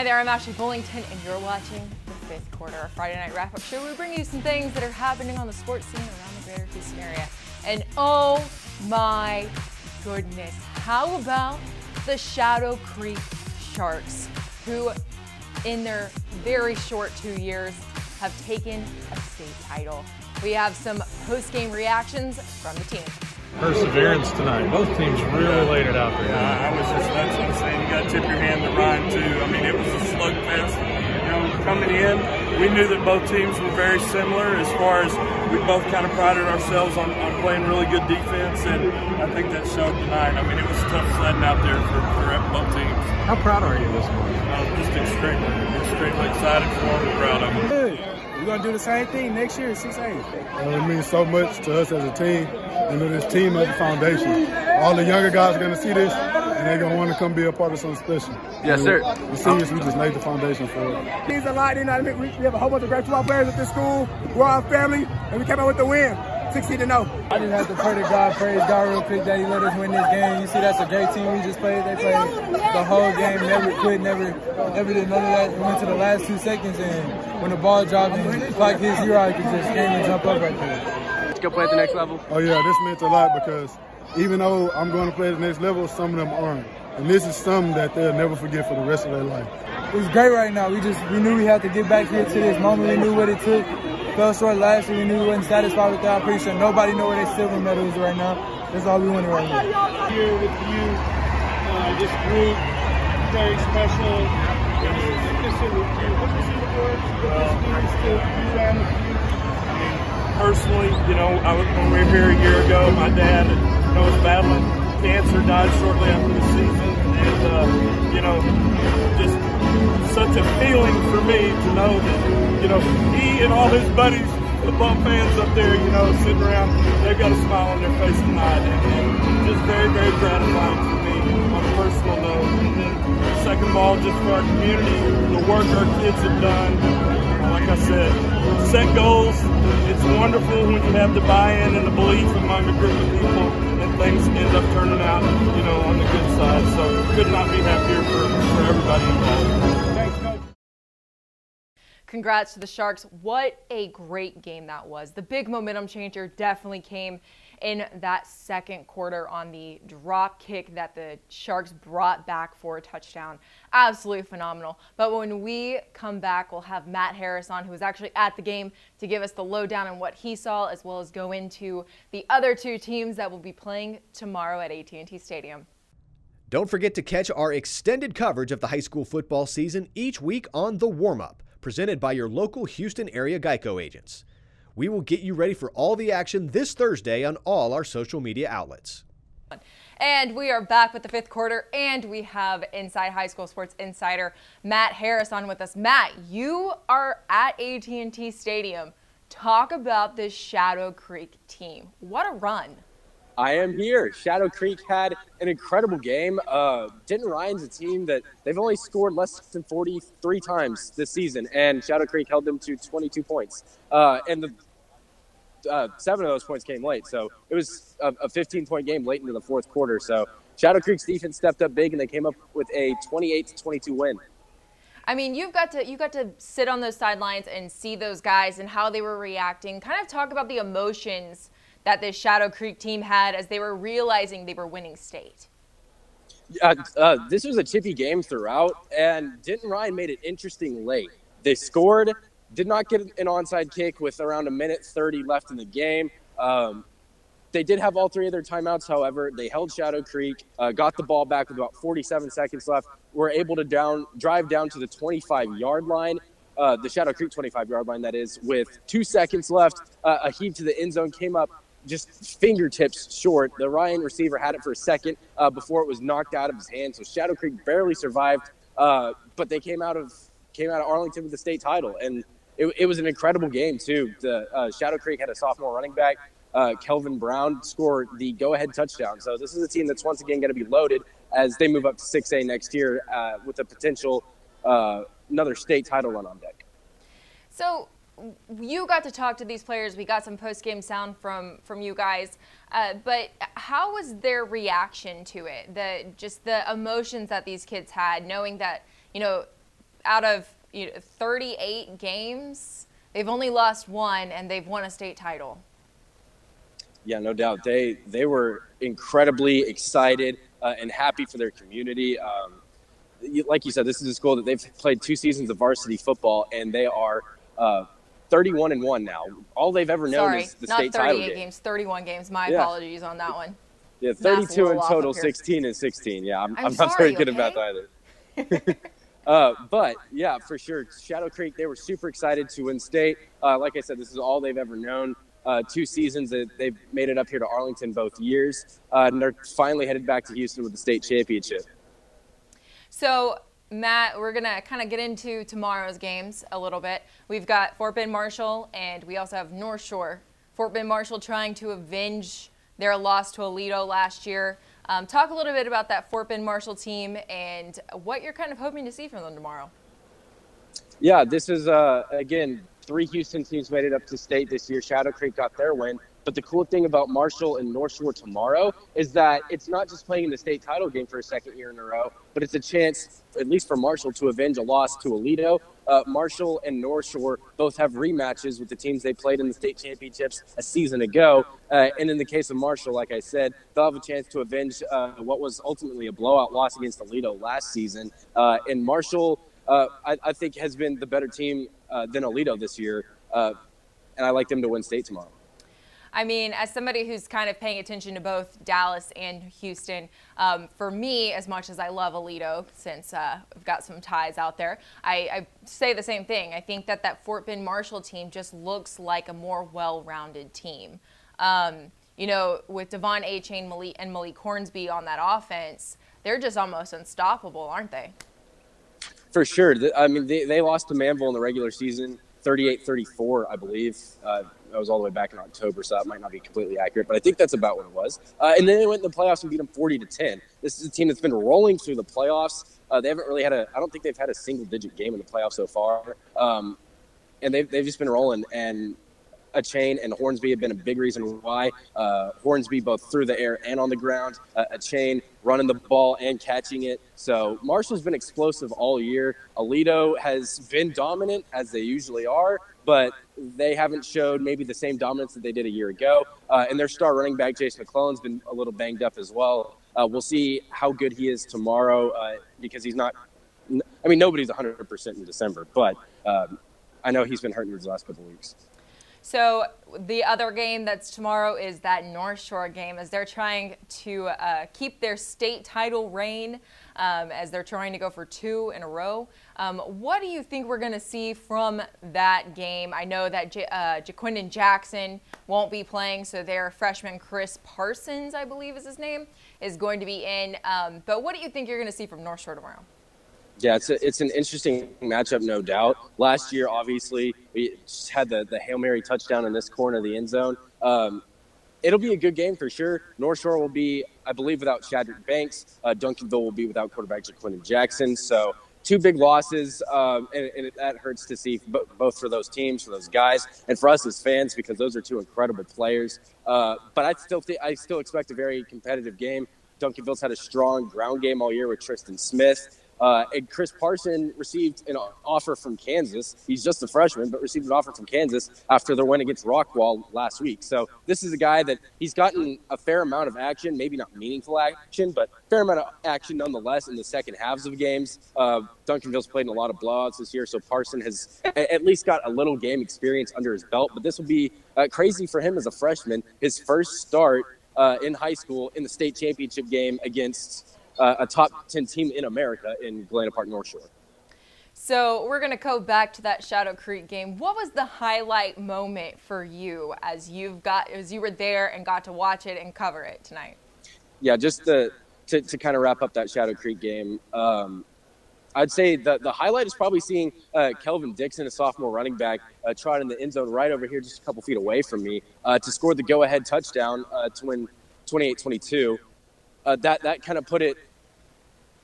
Hi there, I'm Ashley Bullington, and you're watching the fifth quarter, our Friday night wrap up show. We bring you some things that are happening on the sports scene around the greater Houston area. And oh my goodness, how about the Shadow Creek Sharks, who in their very short two years have taken a state title? We have some post game reactions from the team perseverance tonight. Both teams really laid it out there. Yeah, I was just that's what I'm saying. You got to tip your hand to Ryan too. I mean, it was a slugfest. You know, coming in, we knew that both teams were very similar as far as we both kind of prided ourselves on, on playing really good defense, and I think that showed tonight. I mean, it was tough sledding out there for, for both teams. How proud are you this morning? I'm oh, just extremely, extremely excited for them and proud of them. Good. We're gonna do the same thing next year, six eight. it means so much to us as a team. and know, this team is the foundation. All the younger guys are gonna see this, and they're gonna want to come be a part of something special. Yes, sir. The seniors, we just laid the foundation for it. It means a lot. You know, we have a whole bunch of great football players at this school. We're our family, and we came out with the win. 16 to 0. I just have to pray to God, praise God real quick that He let us win this game. You see, that's a great team we just played. They played the whole game, never quit, never, never did none of that. We went to the last two seconds, and when the ball dropped and the clock hit zero, I could just scream and jump up right there. Let's go play at the next level. Oh yeah, this meant a lot because even though I'm going to play the next level, some of them aren't. And this is something that they'll never forget for the rest of their life. It's great right now. We just we knew we had to get back here to this moment. We knew what it took fell short last year. We knew we wasn't satisfied with that. I'm pretty sure nobody know where their silver medal is right now. That's all we wanted right now. Here with you, uh, this group, very special. Personally, you know, I, when we were here a year ago, my dad, you know, was battling cancer, died shortly after the season, and uh, you know, just such a feeling for me to know that you know, he and all his buddies, football fans up there, you know, sitting around, they've got a smile on their face tonight. And, and just very, very gratifying for me on a personal note. And then, second of all, just for our community, the work our kids have done. Like I said, set goals. It's wonderful when you have the buy-in and the belief among a group of people and things end up turning out, you know, on the good side. So could not be happier for, for everybody involved. Congrats to the Sharks. What a great game that was. The big momentum changer definitely came in that second quarter on the drop kick that the Sharks brought back for a touchdown. Absolutely phenomenal. But when we come back, we'll have Matt Harris on, who was actually at the game, to give us the lowdown on what he saw, as well as go into the other two teams that will be playing tomorrow at AT&T Stadium. Don't forget to catch our extended coverage of the high school football season each week on The Warm Up presented by your local Houston area Geico agents. We will get you ready for all the action this Thursday on all our social media outlets. And we are back with the fifth quarter, and we have Inside High School Sports Insider Matt Harris on with us. Matt, you are at AT&T Stadium. Talk about this Shadow Creek team. What a run! I am here. Shadow Creek had an incredible game. Uh, Denton Ryan's a team that they've only scored less than 43 times this season, and Shadow Creek held them to 22 points. Uh, and the uh, seven of those points came late, so it was a, a 15 point game late into the fourth quarter. So Shadow Creek's defense stepped up big, and they came up with a 28 to 22 win. I mean, you've got to you got to sit on those sidelines and see those guys and how they were reacting. Kind of talk about the emotions that this Shadow Creek team had as they were realizing they were winning state? Uh, uh, this was a chippy game throughout, and Denton Ryan made it interesting late. They scored, did not get an onside kick with around a minute 30 left in the game. Um, they did have all three of their timeouts, however. They held Shadow Creek, uh, got the ball back with about 47 seconds left, were able to down drive down to the 25 yard line. Uh, the Shadow Creek 25 yard line, that is, with two seconds left. Uh, a heave to the end zone came up just fingertips short. The Ryan receiver had it for a second uh, before it was knocked out of his hand. So Shadow Creek barely survived, uh, but they came out of came out of Arlington with the state title, and it, it was an incredible game too. The uh, Shadow Creek had a sophomore running back, uh, Kelvin Brown, scored the go-ahead touchdown. So this is a team that's once again going to be loaded as they move up to 6A next year uh, with a potential uh, another state title run on deck. So you got to talk to these players. We got some post game sound from from you guys. Uh, but how was their reaction to it? The just the emotions that these kids had, knowing that you know out of you know, 38 games, they've only lost one, and they've won a state title. Yeah, no doubt. They they were incredibly excited uh, and happy for their community. Um, like you said, this is a school that they've played two seasons of varsity football, and they are uh, 31 and one now. All they've ever known Sorry, is the not state 38 title game. games, 31 games. My Yeah. apologies on that one. Yeah, 32 in total, 16 and 16. Yeah, I'm, I'm I'm, not sorry, very good about okay? that either. uh, but yeah, for sure, Shadow Creek, they were super excited to win state. Uh, like I said, this is all they've ever known. Uh, two seasons that they've made it up here to Arlington both years, uh, and they're finally headed back to Houston with the state championship. So, Matt, we're going to kind of get into tomorrow's games a little bit. We've got Fort Bend Marshall, and we also have North Shore. Fort Bend Marshall trying to avenge their loss to Aledo last year. Um, talk a little bit about that Fort Bend Marshall team and what you're kind of hoping to see from them tomorrow. Yeah, this is uh, again three Houston teams made it up to state this year. Shadow Creek got their win, but the cool thing about Marshall and North Shore tomorrow is that it's not just playing in the state title game for a second year in a row, but it's a chance, at least for Marshall, to avenge a loss to Aledo. Uh, Marshall and North Shore both have rematches with the teams they played in the state championships a season ago. Uh, and in the case of Marshall, like I said, they'll have a chance to avenge uh, what was ultimately a blowout loss against Aledo last season. Uh, and Marshall uh, I, I think has been the better team uh, than Aledo this year, and I like them to win state tomorrow. I mean, as somebody who's kind of paying attention to both Dallas and Houston, um, for me, as much as I love Aledo, since uh, I've got some ties out there, I, I say the same thing. I think that that Fort Bend Marshall team just looks like a more well-rounded team. Um, you know, with Devon Achane Malik and Malik Hornsby on that offense, they're just almost unstoppable, aren't they? For sure. I mean, they, they lost to Manvel in the regular season, 38-34, I believe. Uh, that was all the way back in October, so that might not be completely accurate, but I think that's about what it was. Uh, and then they went in the playoffs and beat them 40 to 10. This is a team that's been rolling through the playoffs. Uh, they haven't really had a. I don't think they've had a single-digit game in the playoffs so far. Um, and they've, they've just been rolling. And Achane and Hornsby have been a big reason why. Uh, Hornsby both through the air and on the ground. Uh, Achane running the ball and catching it. So Marshall's been explosive all year. Aledo has been dominant as they usually are, but they haven't showed maybe the same dominance that they did a year ago. Uh, and their star running back Jason McClellan's been a little banged up as well. Uh, we'll see how good he is tomorrow uh, because he's not. I mean, nobody's 100% in December, but um, I know he's been hurting these last couple of weeks. So the other game that's tomorrow is that North Shore game as they're trying to uh, keep their state title reign um, as they're trying to go for two in a row. Um, what do you think we're going to see from that game? I know that J- uh, Jaquindon Jackson won't be playing, so their freshman Chris Parsons, I believe is his name, is going to be in. Um, but what do you think you're going to see from North Shore tomorrow? Yeah, it's a, it's an interesting matchup, no doubt. Last year, obviously, we just had the, the Hail Mary touchdown in this corner of the end zone. Um, it'll be a good game for sure. North Shore will be, I believe, without Shadrick Banks. Uh, Duncanville will be without quarterback Jaquindon Jackson. So two big losses, um, and, and that hurts to see bo- both for those teams, for those guys, and for us as fans because those are two incredible players. Uh, but I still think I still expect a very competitive game. Duncanville's had a strong ground game all year with Tristan Smith. Uh, and Chris Parson received an offer from Kansas. He's just a freshman, but received an offer from Kansas after their win against Rockwall last week. So this is a guy that he's gotten a fair amount of action, maybe not meaningful action, but fair amount of action nonetheless in the second halves of games. Uh, Duncanville's played in a lot of blowouts this year, so Parson has at least got a little game experience under his belt. But this will be uh, crazy for him as a freshman. His first start uh, in high school in the state championship game against uh, a top 10 team in America in Galena Park North Shore. So we're going to go back to that Shadow Creek game. What was the highlight moment for you as you've got as you were there and got to watch it and cover it tonight? Yeah, just the, to, to kind of wrap up that Shadow Creek game, um, I'd say the, the highlight is probably seeing uh, Kelvin Dixon, a sophomore running back, uh, trot in the end zone right over here, just a couple feet away from me, uh, to score the go ahead touchdown uh, to win 28 22. Uh, that, that kind of put it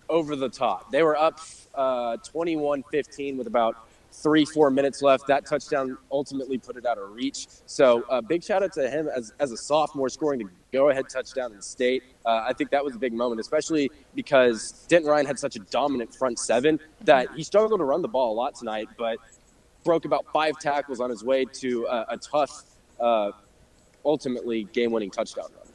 over the top. They were up uh, 21 15 with about three, four minutes left. That touchdown ultimately put it out of reach. So uh, big shout out to him as, as a sophomore scoring the go ahead touchdown in state. Uh, I think that was a big moment, especially because Denton Ryan had such a dominant front seven that he struggled to run the ball a lot tonight, but broke about five tackles on his way to uh, a tough, uh, ultimately game winning touchdown run.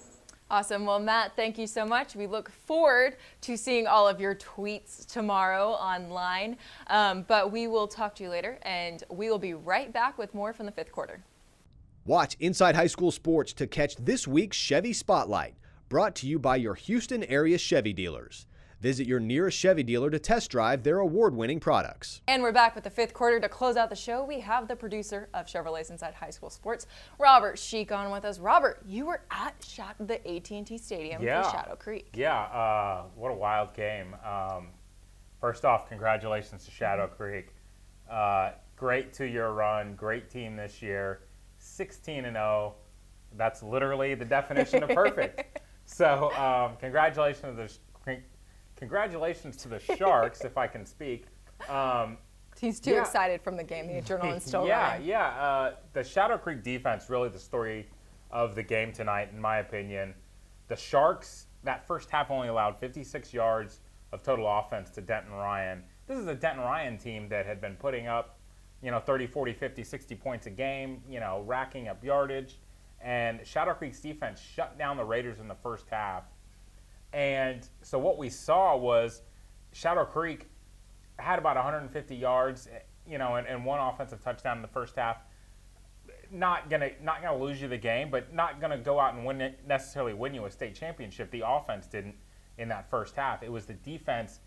Awesome. Well, Matt, thank you so much. We look forward to seeing all of your tweets tomorrow online. Um, but we will talk to you later, and we will be right back with more from the fifth quarter. Watch Inside High School Sports to catch this week's Chevy Spotlight, brought to you by your Houston area Chevy dealers. Visit your nearest Chevy dealer to test drive their award winning products. And we're back with the fifth quarter. To close out the show, we have the producer of Chevrolet's Inside High School Sports, Robert Sheik, on with us. Robert, you were at the AT&T Stadium yeah. for Shadow Creek. Yeah, uh, what a wild game. Um, first off, congratulations to Shadow mm-hmm. Creek. Uh, great two-year run, great team this year, 16 and 0. That's literally the definition of perfect. so, um, congratulations to the congratulations to the Sharks, if I can speak. Um, He's too yeah. excited from the game. The adrenaline's still yeah, running. Yeah, yeah. Uh, the Shadow Creek defense really the story of the game tonight, in my opinion. The Sharks that first half only allowed 56 yards of total offense to Denton Ryan. This is a Denton Ryan team that had been putting up, you know, 30, 40, 50, 60 points a game, you know, racking up yardage. And Shadow Creek's defense shut down the Raiders in the first half and so what we saw was Shadow Creek had about 150 yards, eh, you know, and, and one offensive touchdown in the first half. Not gonna not gonna lose you the game, but not gonna go out and win it, necessarily win you a state championship. The offense didn't in that first half. It was the defense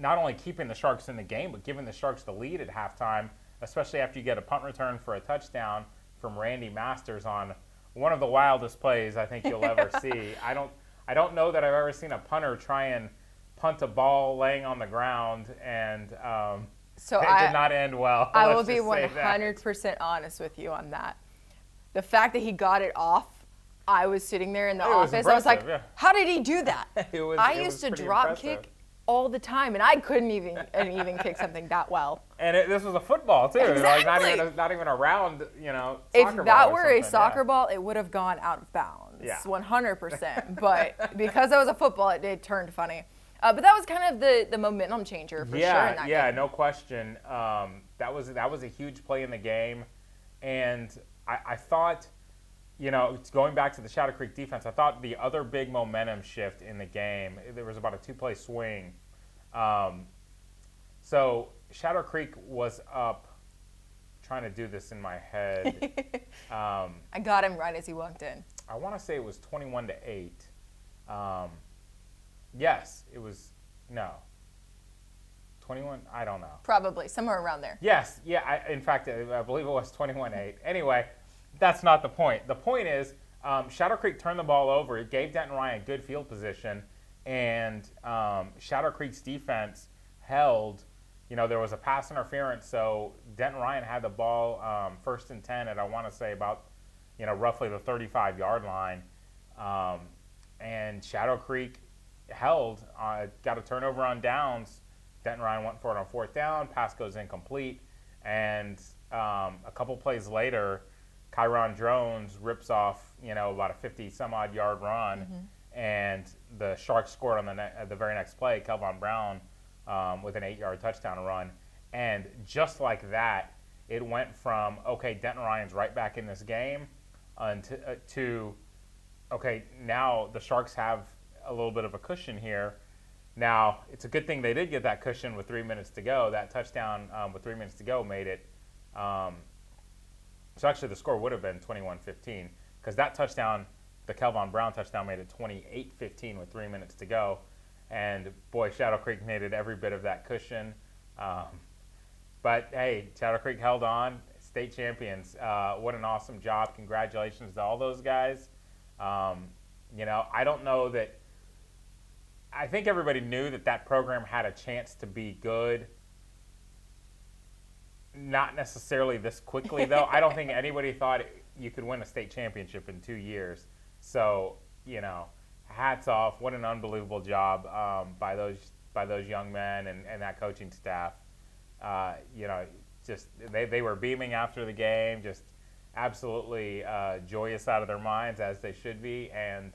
not only keeping the Sharks in the game, but giving the Sharks the lead at halftime, especially after you get a punt return for a touchdown from Randy Masters on one of the wildest plays I think you'll ever see. I don't I don't know that I've ever seen a punter try and punt a ball laying on the ground, and um, so it I, did not end well. I will be 100% honest with you on that. The fact that he got it off, I was sitting there in the it office. I was like, yeah. how did he do that? was, I used to drop impressive. kick all the time, and I couldn't even even kick something that well. And it, this was a football too, exactly. like not even a, not even a round, you know. If that were a soccer yeah. ball, it would have gone out of bounds. Yeah. 100%. but because that was a football, it, it turned funny. Uh, but that was kind of the, the momentum changer for yeah, sure. yeah, game. no question. Um, that was that was a huge play in the game, and I, I thought, you know, going back to the Shadow Creek defense, I thought the other big momentum shift in the game. There was about a two play swing. Um, so Shadow Creek was up. Trying to do this in my head. um, I got him right as he walked in. I want to say it was 21 to 8. Um, yes, it was, no. 21, I don't know. Probably, somewhere around there. Yes, yeah, I, in fact, I, I believe it was 21 8. Anyway, that's not the point. The point is, um, Shadow Creek turned the ball over. It gave Denton Ryan good field position, and um, Shadow Creek's defense held. You know, there was a pass interference, so Denton Ryan had the ball um, first and 10 at, I want to say, about you know, roughly the 35 yard line. Um, and Shadow Creek held, uh, got a turnover on downs. Denton Ryan went for it on fourth down. Pass goes incomplete. And um, a couple plays later, Kyron Jones rips off, you know, about a 50 some odd yard run. Mm-hmm. And the Sharks scored on the, ne- the very next play, Kelvon Brown um, with an eight yard touchdown run. And just like that, it went from, okay, Denton Ryan's right back in this game uh, to, uh, to, okay, now the Sharks have a little bit of a cushion here. Now, it's a good thing they did get that cushion with three minutes to go. That touchdown um, with three minutes to go made it. Um, so actually, the score would have been 21 15 because that touchdown, the Kelvon Brown touchdown, made it 28 15 with three minutes to go. And boy, Shadow Creek needed every bit of that cushion. Um, but hey, Shadow Creek held on state champions. Uh, what an awesome job! Congratulations to all those guys. Um, you know, I don't know that. I think everybody knew that that program had a chance to be good. Not necessarily this quickly, though. I don't think anybody thought you could win a state championship in two years. So, you know, hats off. What an unbelievable job um, by those by those young men and, and that coaching staff. Uh, you know, just they, they were beaming after the game, just absolutely uh, joyous out of their minds as they should be, and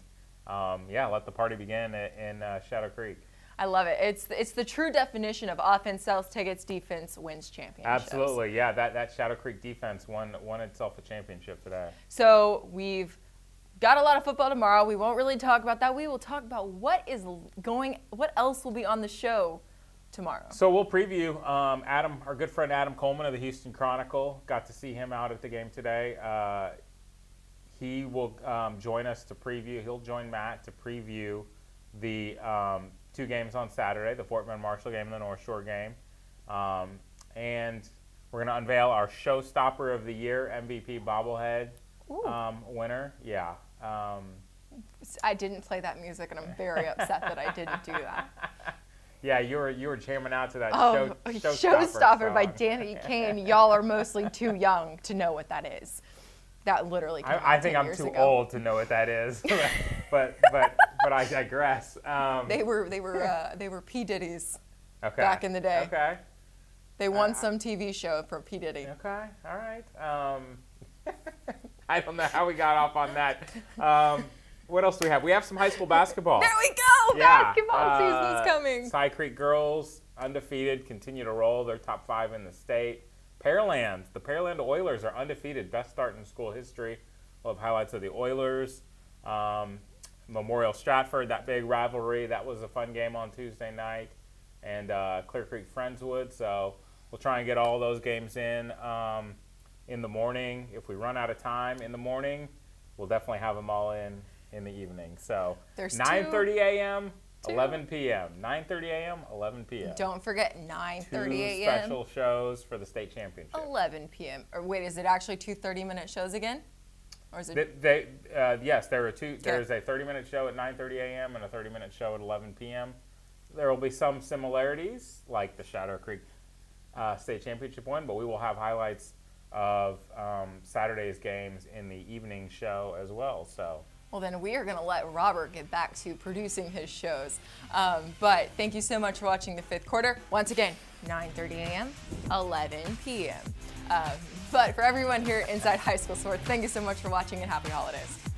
um, yeah, let the party begin in uh, Shadow Creek. I love it. It's it's the true definition of offense sells tickets, defense wins championships. Absolutely, yeah. That that Shadow Creek defense won won itself a championship today. So we've got a lot of football tomorrow. We won't really talk about that. We will talk about what is going, what else will be on the show tomorrow. So we'll preview um, Adam, our good friend Adam Coleman of the Houston Chronicle. Got to see him out at the game today. Uh, he will um, join us to preview. He'll join Matt to preview the um, two games on Saturday: the Fort Bend Marshall game and the North Shore game. Um, and we're going to unveil our showstopper of the year MVP bobblehead um, winner. Yeah. Um, I didn't play that music, and I'm very upset that I didn't do that. Yeah, you were you were jamming out to that oh, show, Showstopper, Showstopper by Danity Kane. Y'all are mostly too young to know what that is. That literally. I, I think I'm too ago. old to know what that is, but but but I digress. Um, they were they were uh, they were P Diddy's okay. back in the day. Okay. They won uh, some TV show for P Diddy. Okay, all right. Um, I don't know how we got off on that. Um, what else do we have? We have some high school basketball. there we go. Yeah. Basketball uh, season's coming. Cy Creek girls undefeated, continue to roll. They're top five in the state. Pearland, the Pearland Oilers are undefeated, best start in school history. We'll have highlights of the Oilers. Um, Memorial Stratford, that big rivalry. That was a fun game on Tuesday night. And uh, Clear Creek Friendswood. So we'll try and get all those games in um, in the morning. If we run out of time in the morning, we'll definitely have them all in in the evening. So There's 9:30 a.m. 11 p.m. 9:30 a.m. 11 p.m. Don't forget 9:30 Two a.m. special shows for the state championship. 11 p.m. Or wait, is it actually two 30-minute shows again? Or is it? They, they uh, yes, there are two. There is a 30-minute show at 9:30 a.m. and a 30-minute show at 11 p.m. There will be some similarities, like the Shadow Creek uh, state championship one, but we will have highlights of um, Saturday's games in the evening show as well. So. Well, then we are going to let Robert get back to producing his shows. Um, but thank you so much for watching the fifth quarter. Once again, 9:30 a.m., 11 p.m. Um, but for everyone here inside High School Sports, thank you so much for watching and happy holidays.